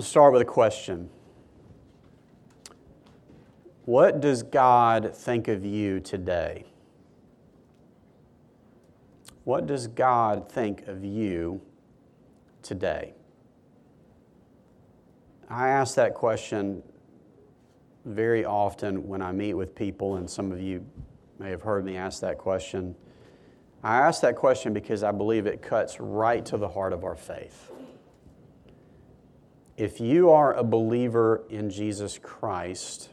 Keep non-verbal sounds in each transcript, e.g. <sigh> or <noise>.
Let's start with a question. What does God think of you today? What does God think of you today? I ask that question very often when I meet with people, and some of you may have heard me ask that question. I ask that question because I believe it cuts right to the heart of our faith. If you are a believer in Jesus Christ,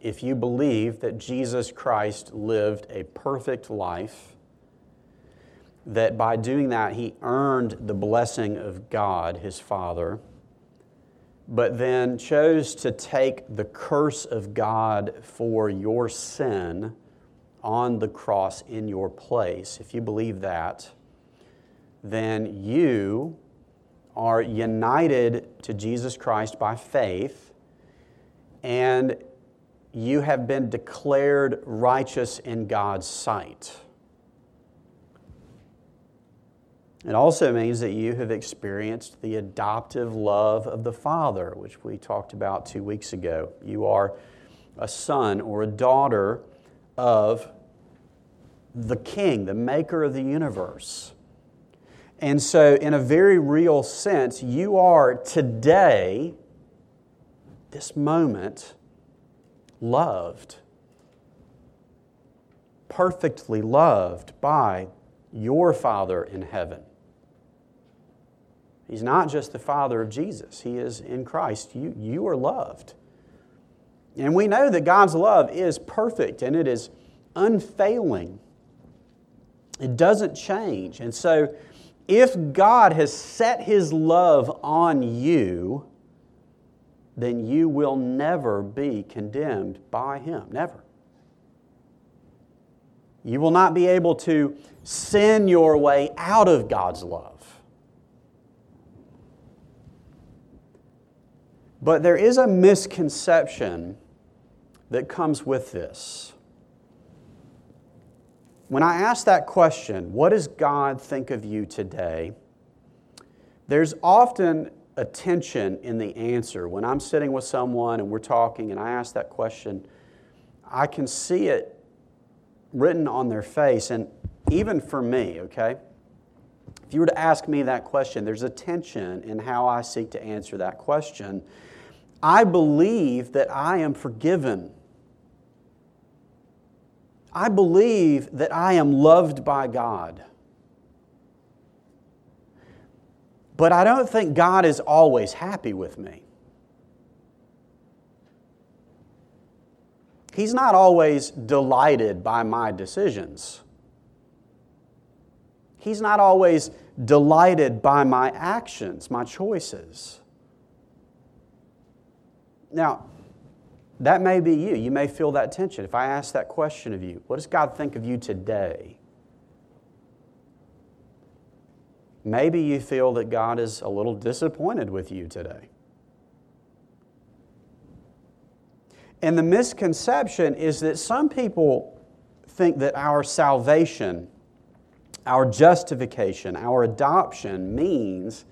if you believe that Jesus Christ lived a perfect life, that by doing that he earned the blessing of God, his Father, but then chose to take the curse of God for your sin on the cross in your place, if you believe that, then you are united to Jesus Christ by faith, and you have been declared righteous in God's sight. It also means that you have experienced the adoptive love of the Father, which we talked about two weeks ago. You are a son or a daughter of the King, the maker of the universe. And so, in a very real sense, you are today, this moment, loved, perfectly loved by your Father in heaven. He's not just the Father of Jesus, He is in Christ. You, you are loved. And we know that God's love is perfect and it is unfailing. It doesn't change. And so, if God has set His love on you, then you will never be condemned by Him. Never. You will not be able to sin your way out of God's love. But there is a misconception that comes with this. When I ask that question, what does God think of you today? There's often a tension in the answer. When I'm sitting with someone and we're talking and I ask that question, I can see it written on their face. And even for me, okay? If you were to ask me that question, there's a tension in how I seek to answer that question I believe that I am forgiven. I believe that I am loved by God. But I don't think God is always happy with me. He's not always delighted by my decisions. He's not always delighted by my actions, my choices. Now, that may be you. You may feel that tension. If I ask that question of you, what does God think of you today? Maybe you feel that God is a little disappointed with you today. And the misconception is that some people think that our salvation, our justification, our adoption means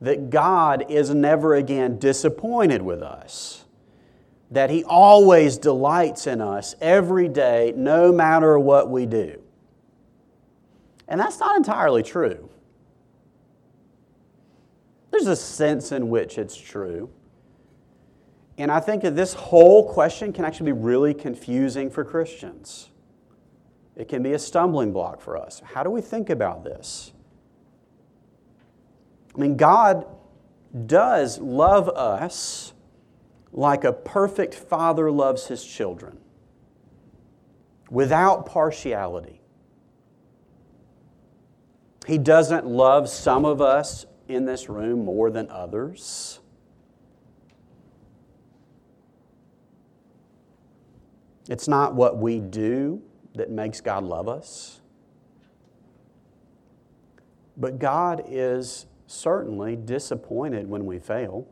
that God is never again disappointed with us that He always delights in us every day, no matter what we do. And that's not entirely true. There's a sense in which it's true. And I think that this whole question can actually be really confusing for Christians. It can be a stumbling block for us. How do we think about this? I mean, God does love us like a perfect father loves his children, without partiality. He doesn't love some of us in this room more than others. It's not what we do that makes God love us. But God is certainly disappointed when we fail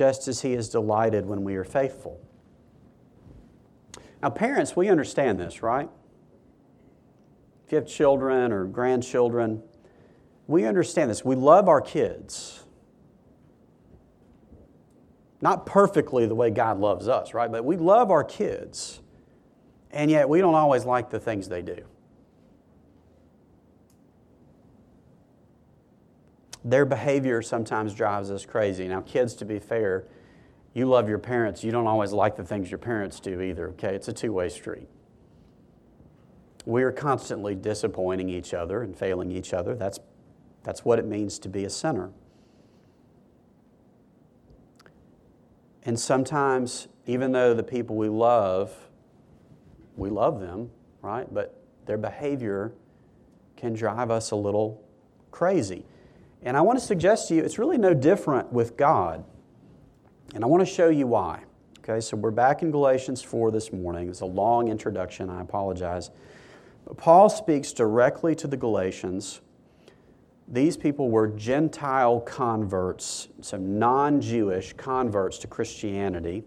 just as He is delighted when we are faithful. Now, parents, we understand this, right? If you have children or grandchildren, we understand this. We love our kids. Not perfectly the way God loves us, right? But we love our kids. And yet we don't always like the things they do. Their behavior sometimes drives us crazy. Now, kids, to be fair, you love your parents. You don't always like the things your parents do either, okay? It's a two way street. We are constantly disappointing each other and failing each other. That's, that's what it means to be a sinner. And sometimes, even though the people we love, we love them, right? But their behavior can drive us a little crazy. And I want to suggest to you it's really no different with God. And I want to show you why. Okay, so we're back in Galatians 4 this morning. It's a long introduction, I apologize. But Paul speaks directly to the Galatians. These people were Gentile converts, so non Jewish converts to Christianity.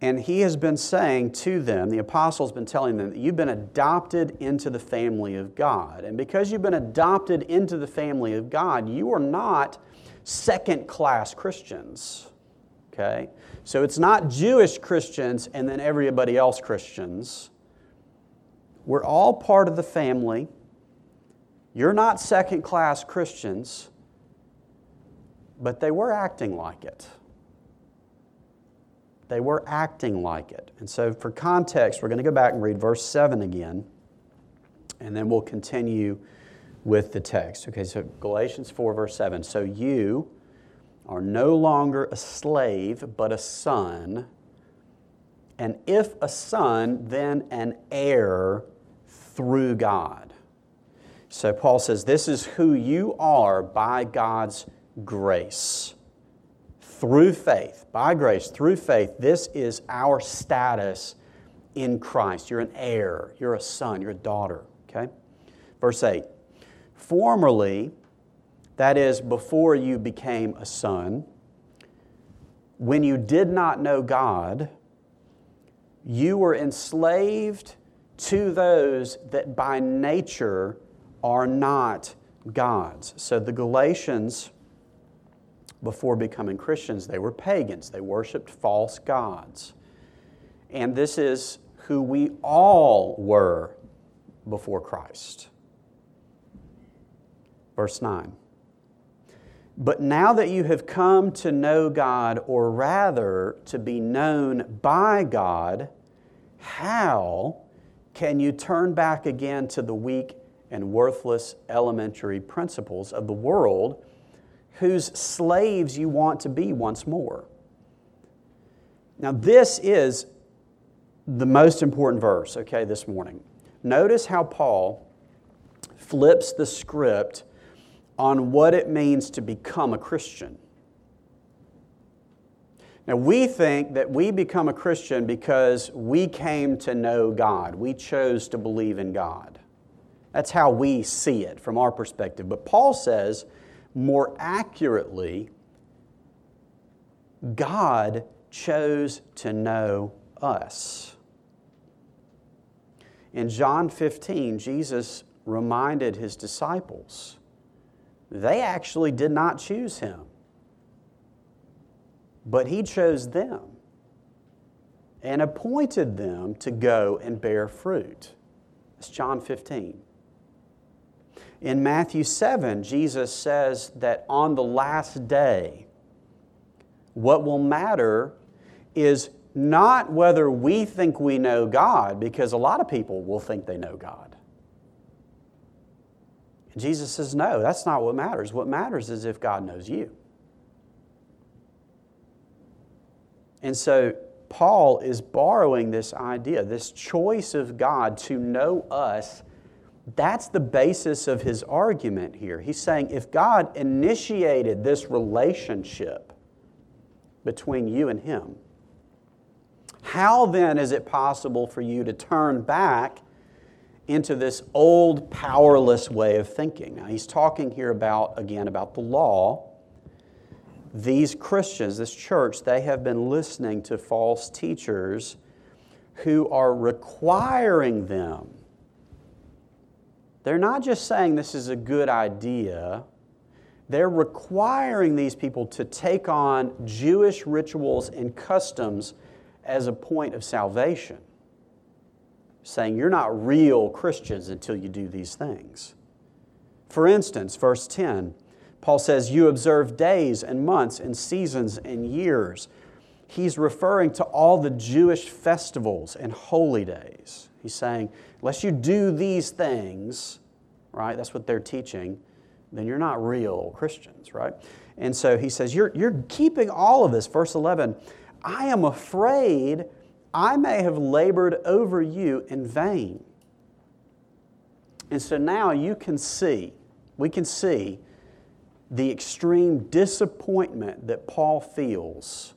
And he has been saying to them, the apostle's been telling them, that you've been adopted into the family of God. And because you've been adopted into the family of God, you are not second class Christians. Okay? So it's not Jewish Christians and then everybody else Christians. We're all part of the family. You're not second class Christians, but they were acting like it. They were acting like it. And so, for context, we're going to go back and read verse 7 again, and then we'll continue with the text. Okay, so Galatians 4, verse 7. So you are no longer a slave, but a son. And if a son, then an heir through God. So Paul says, This is who you are by God's grace through faith, by grace, through faith, this is our status in Christ. You're an heir, you're a son, you're a daughter. Okay? Verse 8 Formerly, that is, before you became a son, when you did not know God, you were enslaved to those that by nature are not gods. So the Galatians before becoming Christians, they were pagans. They worshiped false gods. And this is who we all were before Christ. Verse 9. But now that you have come to know God, or rather to be known by God, how can you turn back again to the weak and worthless elementary principles of the world? Whose slaves you want to be once more. Now, this is the most important verse, okay, this morning. Notice how Paul flips the script on what it means to become a Christian. Now, we think that we become a Christian because we came to know God. We chose to believe in God. That's how we see it from our perspective. But Paul says more accurately, God chose to know us. In John 15, Jesus reminded his disciples they actually did not choose him, but he chose them and appointed them to go and bear fruit. That's John 15. In Matthew 7, Jesus says that on the last day, what will matter is not whether we think we know God, because a lot of people will think they know God. And Jesus says, no, that's not what matters. What matters is if God knows you. And so Paul is borrowing this idea, this choice of God to know us that's the basis of his argument here. He's saying if God initiated this relationship between you and him, how then is it possible for you to turn back into this old, powerless way of thinking? Now, he's talking here about, again, about the law. These Christians, this church, they have been listening to false teachers who are requiring them They're not just saying this is a good idea, they're requiring these people to take on Jewish rituals and customs as a point of salvation, saying you're not real Christians until you do these things. For instance, verse 10, Paul says, You observe days and months and seasons and years. He's referring to all the Jewish festivals and holy days. He's saying, Unless you do these things, right, that's what they're teaching, then you're not real Christians, right? And so he says, You're, you're keeping all of this. Verse 11, I am afraid I may have labored over you in vain. And so now you can see, we can see the extreme disappointment that Paul feels.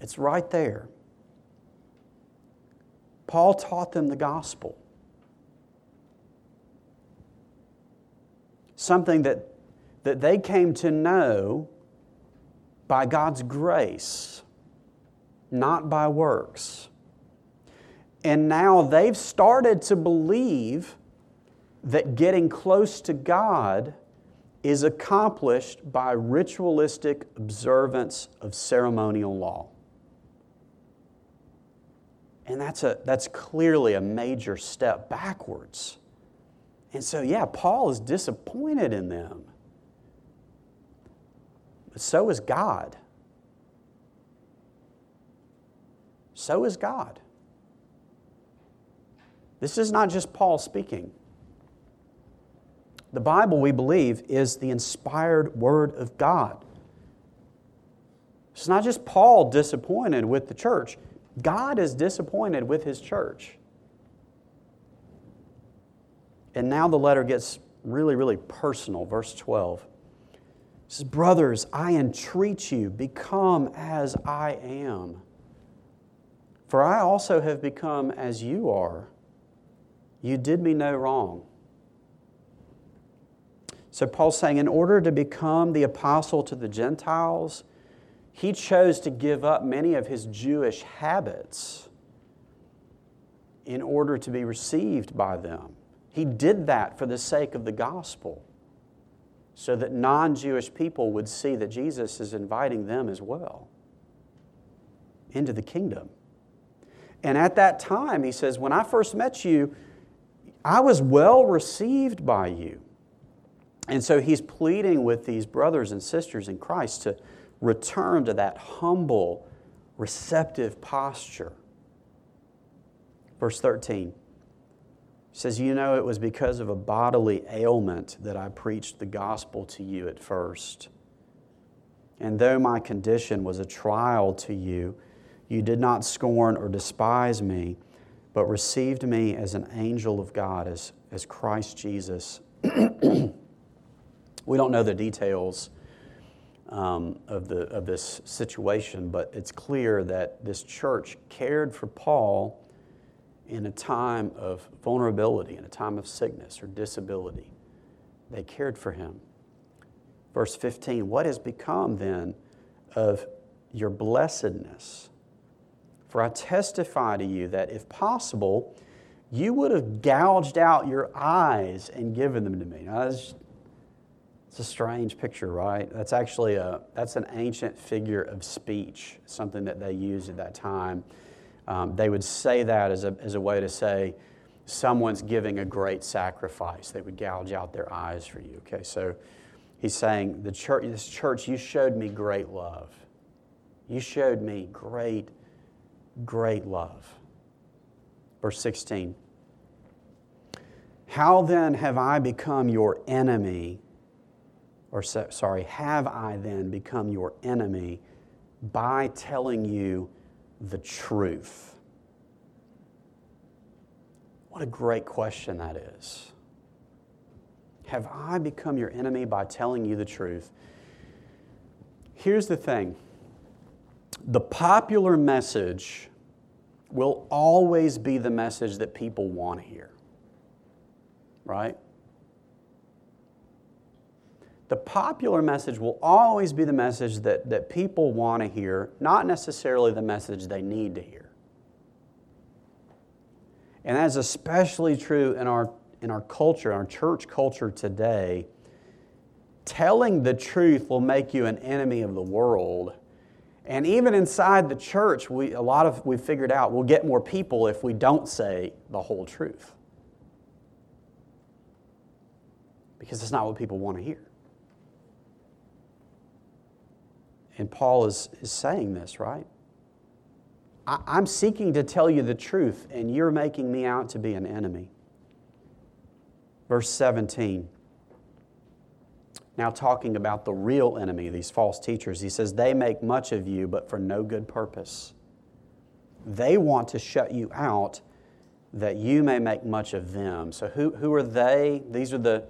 It's right there. Paul taught them the gospel. Something that, that they came to know by God's grace, not by works. And now they've started to believe that getting close to God is accomplished by ritualistic observance of ceremonial law. And that's, a, that's clearly a major step backwards. And so, yeah, Paul is disappointed in them. But so is God. So is God. This is not just Paul speaking. The Bible, we believe, is the inspired Word of God. It's not just Paul disappointed with the church, God is disappointed with his church. And now the letter gets really, really personal. Verse 12 it says, Brothers, I entreat you, become as I am. For I also have become as you are. You did me no wrong. So Paul's saying, in order to become the apostle to the Gentiles, he chose to give up many of his Jewish habits in order to be received by them. He did that for the sake of the gospel, so that non Jewish people would see that Jesus is inviting them as well into the kingdom. And at that time, he says, When I first met you, I was well received by you. And so he's pleading with these brothers and sisters in Christ to return to that humble, receptive posture. Verse 13 says, You know, it was because of a bodily ailment that I preached the gospel to you at first. And though my condition was a trial to you, you did not scorn or despise me, but received me as an angel of God, as, as Christ Jesus. <clears throat> we don't know the details um, of, the, of this situation, but it's clear that this church cared for Paul in a time of vulnerability, in a time of sickness or disability. They cared for him. Verse 15 What has become then of your blessedness? For I testify to you that if possible, you would have gouged out your eyes and given them to me. Now, it's a strange picture, right? That's actually a, that's an ancient figure of speech, something that they used at that time. Um, they would say that as a, as a way to say, someone's giving a great sacrifice. They would gouge out their eyes for you. Okay, so he's saying, the church, this church, you showed me great love. You showed me great, great love. Verse 16. How then have I become your enemy or so, sorry, have I then become your enemy by telling you the truth? What a great question that is. Have I become your enemy by telling you the truth? Here's the thing the popular message will always be the message that people want to hear, right? The popular message will always be the message that, that people want to hear, not necessarily the message they need to hear. And that is especially true in our, in our culture, our church culture today. Telling the truth will make you an enemy of the world. And even inside the church, we, a lot of we've figured out we'll get more people if we don't say the whole truth. Because it's not what people want to hear. And Paul is, is saying this, right? I, I'm seeking to tell you the truth, and you're making me out to be an enemy. Verse 17. Now, talking about the real enemy, these false teachers, he says, They make much of you, but for no good purpose. They want to shut you out that you may make much of them. So, who, who are they? These are the,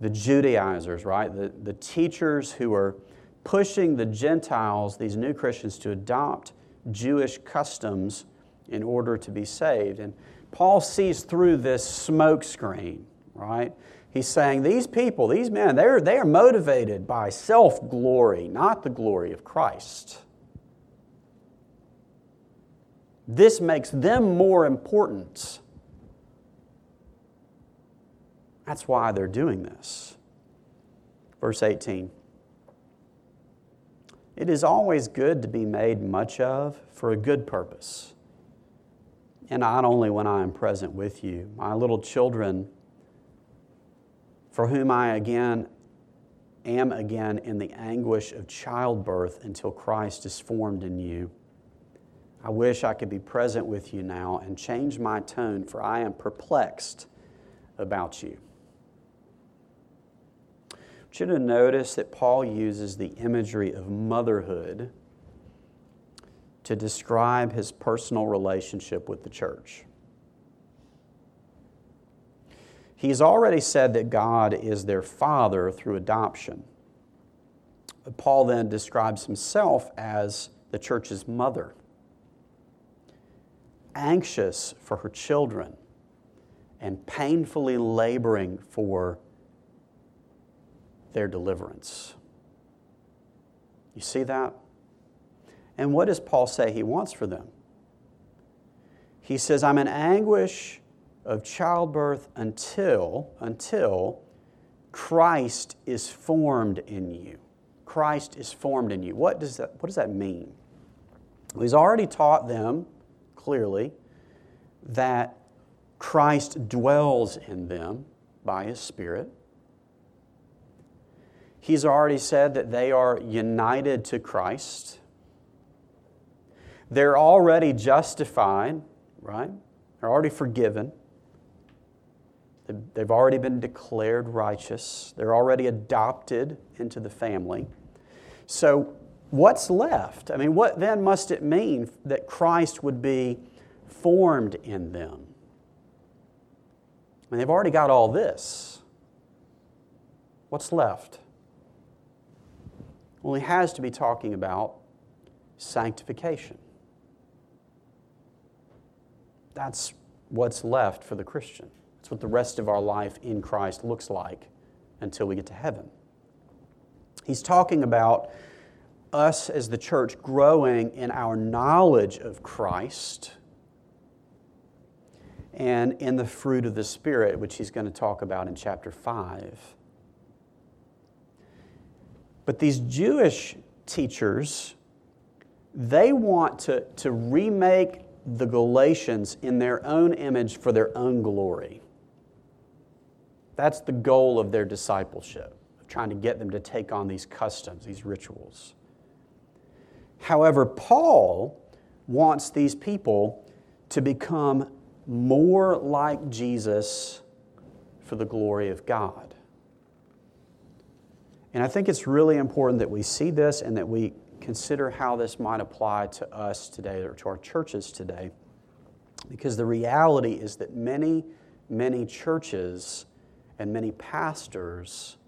the Judaizers, right? The, the teachers who are pushing the Gentiles, these new Christians, to adopt Jewish customs in order to be saved. And Paul sees through this smoke screen, right? He's saying these people, these men, they're, they are motivated by self glory, not the glory of Christ. This makes them more important. That's why they're doing this. Verse 18. It is always good to be made much of for a good purpose, and not only when I am present with you. My little children, for whom I again am again in the anguish of childbirth until Christ is formed in you. I wish I could be present with you now and change my tone, for I am perplexed about you want you to notice that Paul uses the imagery of motherhood to describe his personal relationship with the church. He's already said that God is their father through adoption. But Paul then describes himself as the church's mother, anxious for her children and painfully laboring for their deliverance. You see that? And what does Paul say he wants for them? He says, I'm in anguish of childbirth until, until Christ is formed in you. Christ is formed in you. What does that, what does that mean? Well, he's already taught them clearly that Christ dwells in them by his Spirit. He's already said that they are united to Christ. They're already justified, right? They're already forgiven. They've already been declared righteous. They're already adopted into the family. So, what's left? I mean, what then must it mean that Christ would be formed in them? I mean, they've already got all this. What's left? Well, he has to be talking about sanctification. That's what's left for the Christian. That's what the rest of our life in Christ looks like until we get to heaven. He's talking about us as the church growing in our knowledge of Christ and in the fruit of the Spirit, which he's going to talk about in chapter 5. But these Jewish teachers, they want to, to remake the Galatians in their own image for their own glory. That's the goal of their discipleship, of trying to get them to take on these customs, these rituals. However, Paul wants these people to become more like Jesus for the glory of God. And I think it's really important that we see this and that we consider how this might apply to us today or to our churches today. Because the reality is that many, many churches and many pastors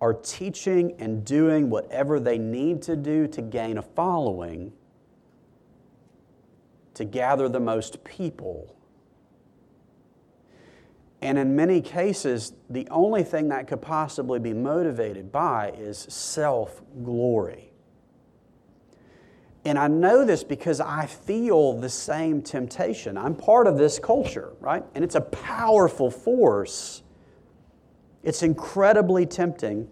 are teaching and doing whatever they need to do to gain a following, to gather the most people and in many cases, the only thing that could possibly be motivated by is self glory. And I know this because I feel the same temptation. I'm part of this culture, right? And it's a powerful force. It's incredibly tempting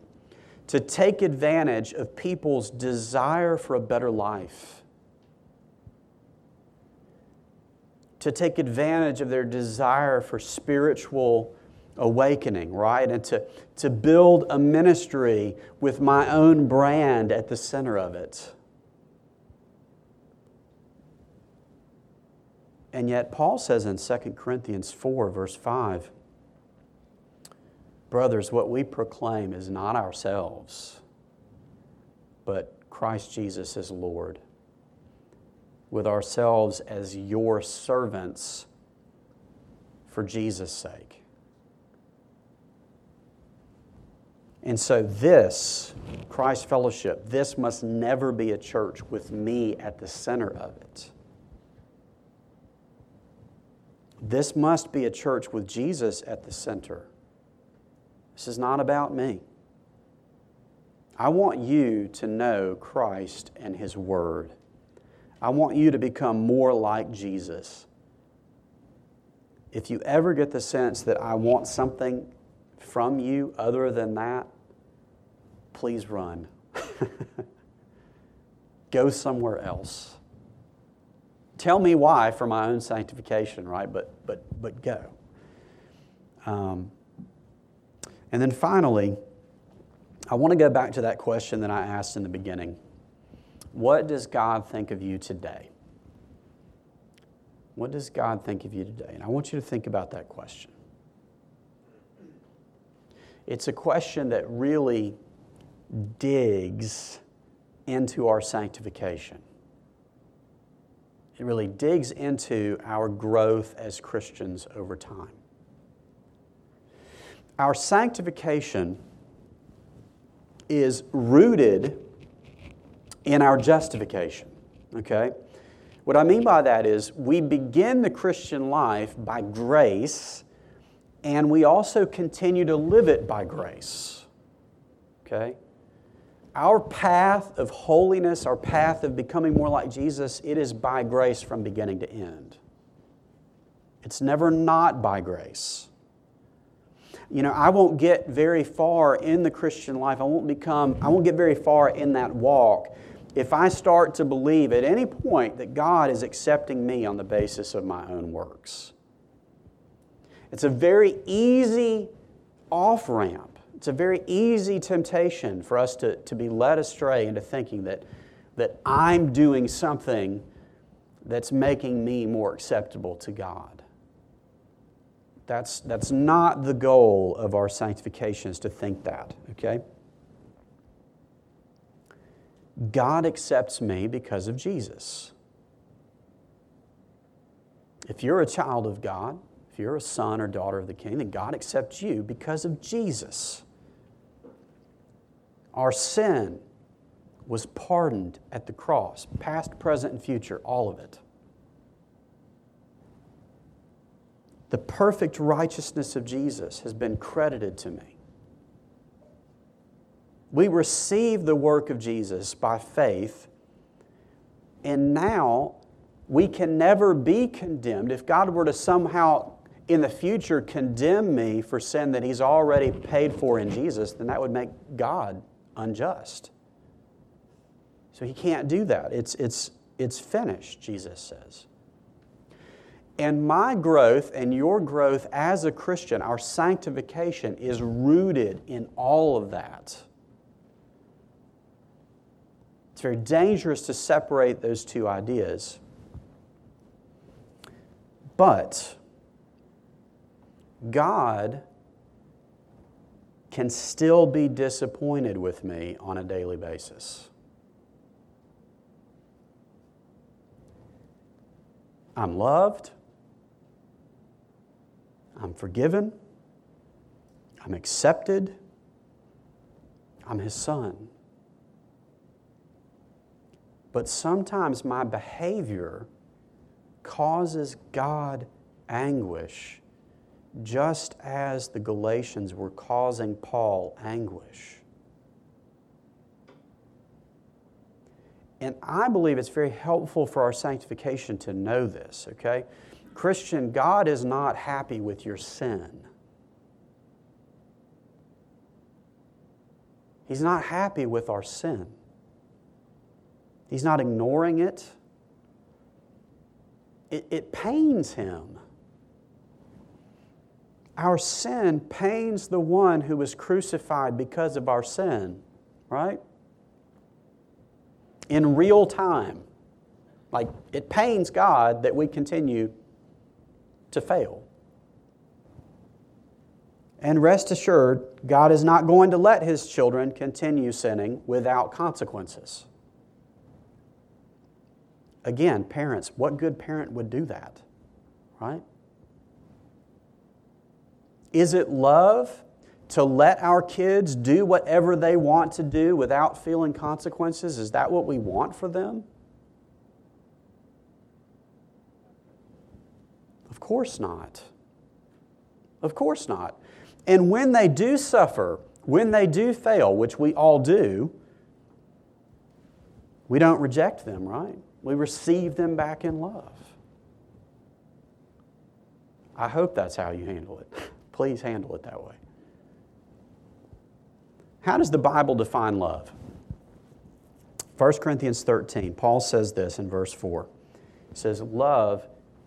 to take advantage of people's desire for a better life, to take advantage of their desire for spiritual awakening, right? And to, to build a ministry with my own brand at the center of it. And yet, Paul says in 2 Corinthians 4, verse 5, Brothers, what we proclaim is not ourselves, but Christ Jesus is Lord, with ourselves as your servants for Jesus' sake. And so, this, Christ Fellowship, this must never be a church with me at the center of it. This must be a church with Jesus at the center. This is not about me. I want you to know Christ and His Word. I want you to become more like Jesus. If you ever get the sense that I want something from you other than that, please run. <laughs> Go somewhere else. Tell me why for my own sanctification, right? But, but, but go. Um, and then finally, I want to go back to that question that I asked in the beginning What does God think of you today? What does God think of you today? And I want you to think about that question. It's a question that really digs into our sanctification. It really digs into our growth as Christians over time our sanctification is rooted in our justification. Okay? What I mean by that is we begin the Christian life by grace, and we also continue to live it by grace. Okay? Our path of holiness, our path of becoming more like Jesus, it is by grace from beginning to end. It's never not by grace you know, I won't get very far in the Christian life. I won't become, I won't get very far in that walk if I start to believe at any point that God is accepting me on the basis of my own works. It's a very easy off ramp. It's a very easy temptation for us to, to be led astray into thinking that, that I'm doing something that's making me more acceptable to God. That's, that's not the goal of our sanctification, is to think that, okay? God accepts me because of Jesus. If you're a child of God, if you're a son or daughter of the King, then God accepts you because of Jesus. Our sin was pardoned at the cross, past, present, and future, all of it. The perfect righteousness of Jesus has been credited to me. We receive the work of Jesus by faith, and now we can never be condemned. If God were to somehow in the future condemn me for sin that He's already paid for in Jesus, then that would make God unjust. So He can't do that. It's, it's, it's finished, Jesus says. And my growth and your growth as a Christian, our sanctification, is rooted in all of that. Very dangerous to separate those two ideas. But God can still be disappointed with me on a daily basis. I'm loved. I'm forgiven, I'm accepted, I'm His son. But sometimes my behavior causes God anguish, just as the Galatians were causing Paul anguish. And I believe it's very helpful for our sanctification to know this, okay? Christian, God is not happy with your sin. He's not happy with our sin. He's not ignoring it. It, it pains him. Our sin pains the one who was crucified because of our sin, right? In real time. Like, it pains God that we continue to fail. And rest assured, God is not going to let his children continue sinning without consequences. Again, parents, what good parent would do that? Right? Is it love to let our kids do whatever they want to do without feeling consequences? Is that what we want for them? Of course not. Of course not. And when they do suffer, when they do fail, which we all do, we don't reject them, right? We receive them back in love. I hope that's how you handle it. <laughs> Please handle it that way. How does the Bible define love? 1 Corinthians 13, Paul says this in verse 4. He says, Love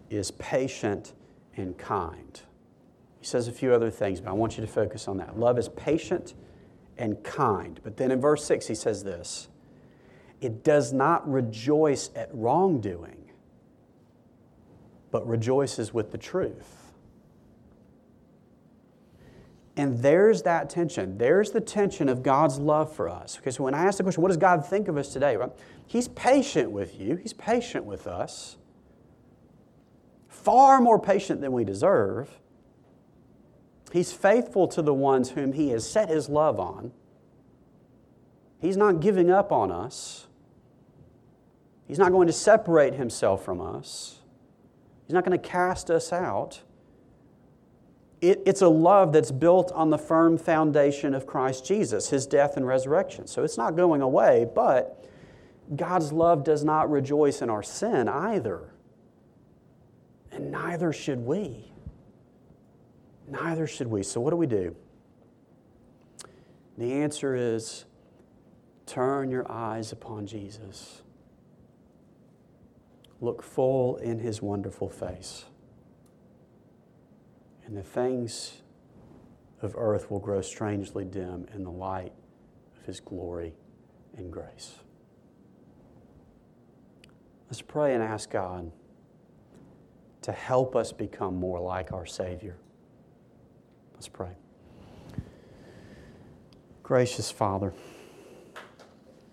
is patient and kind. He says a few other things, but I want you to focus on that. Love is patient and kind. But then in verse 6, he says this It does not rejoice at wrongdoing, but rejoices with the truth. And there's that tension. There's the tension of God's love for us. Okay, so when I ask the question, what does God think of us today? Right? He's patient with you, He's patient with us. Far more patient than we deserve. He's faithful to the ones whom He has set His love on. He's not giving up on us. He's not going to separate Himself from us. He's not going to cast us out. It, it's a love that's built on the firm foundation of Christ Jesus, His death and resurrection. So it's not going away, but God's love does not rejoice in our sin either. And neither should we. Neither should we. So, what do we do? The answer is turn your eyes upon Jesus. Look full in his wonderful face. And the things of earth will grow strangely dim in the light of his glory and grace. Let's pray and ask God to help us become more like our Savior. Let's pray. Gracious Father,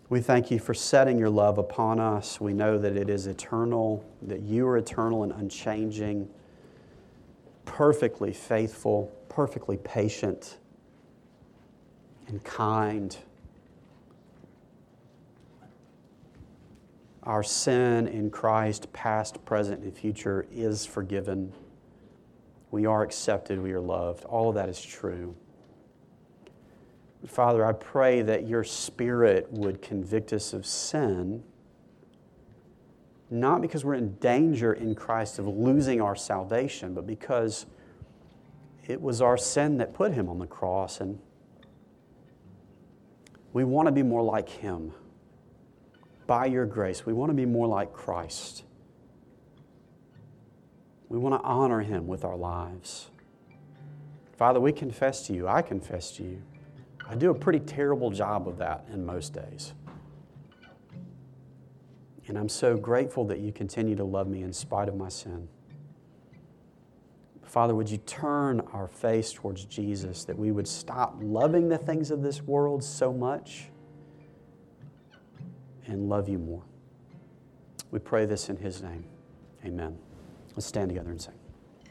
we thank you for setting your love upon us. We know that it is eternal, that you are eternal and unchanging, perfectly faithful, perfectly patient, and kind. Our sin in Christ, past, present, and future, is forgiven. We are accepted, we are loved. All of that is true. Father, I pray that your Spirit would convict us of sin, not because we're in danger in Christ of losing our salvation, but because it was our sin that put him on the cross, and we want to be more like him. By your grace, we want to be more like Christ. We want to honor Him with our lives. Father, we confess to you. I confess to you. I do a pretty terrible job of that in most days. And I'm so grateful that you continue to love me in spite of my sin. Father, would you turn our face towards Jesus that we would stop loving the things of this world so much and love you more? We pray this in His name. Amen. Let's stand together and sing.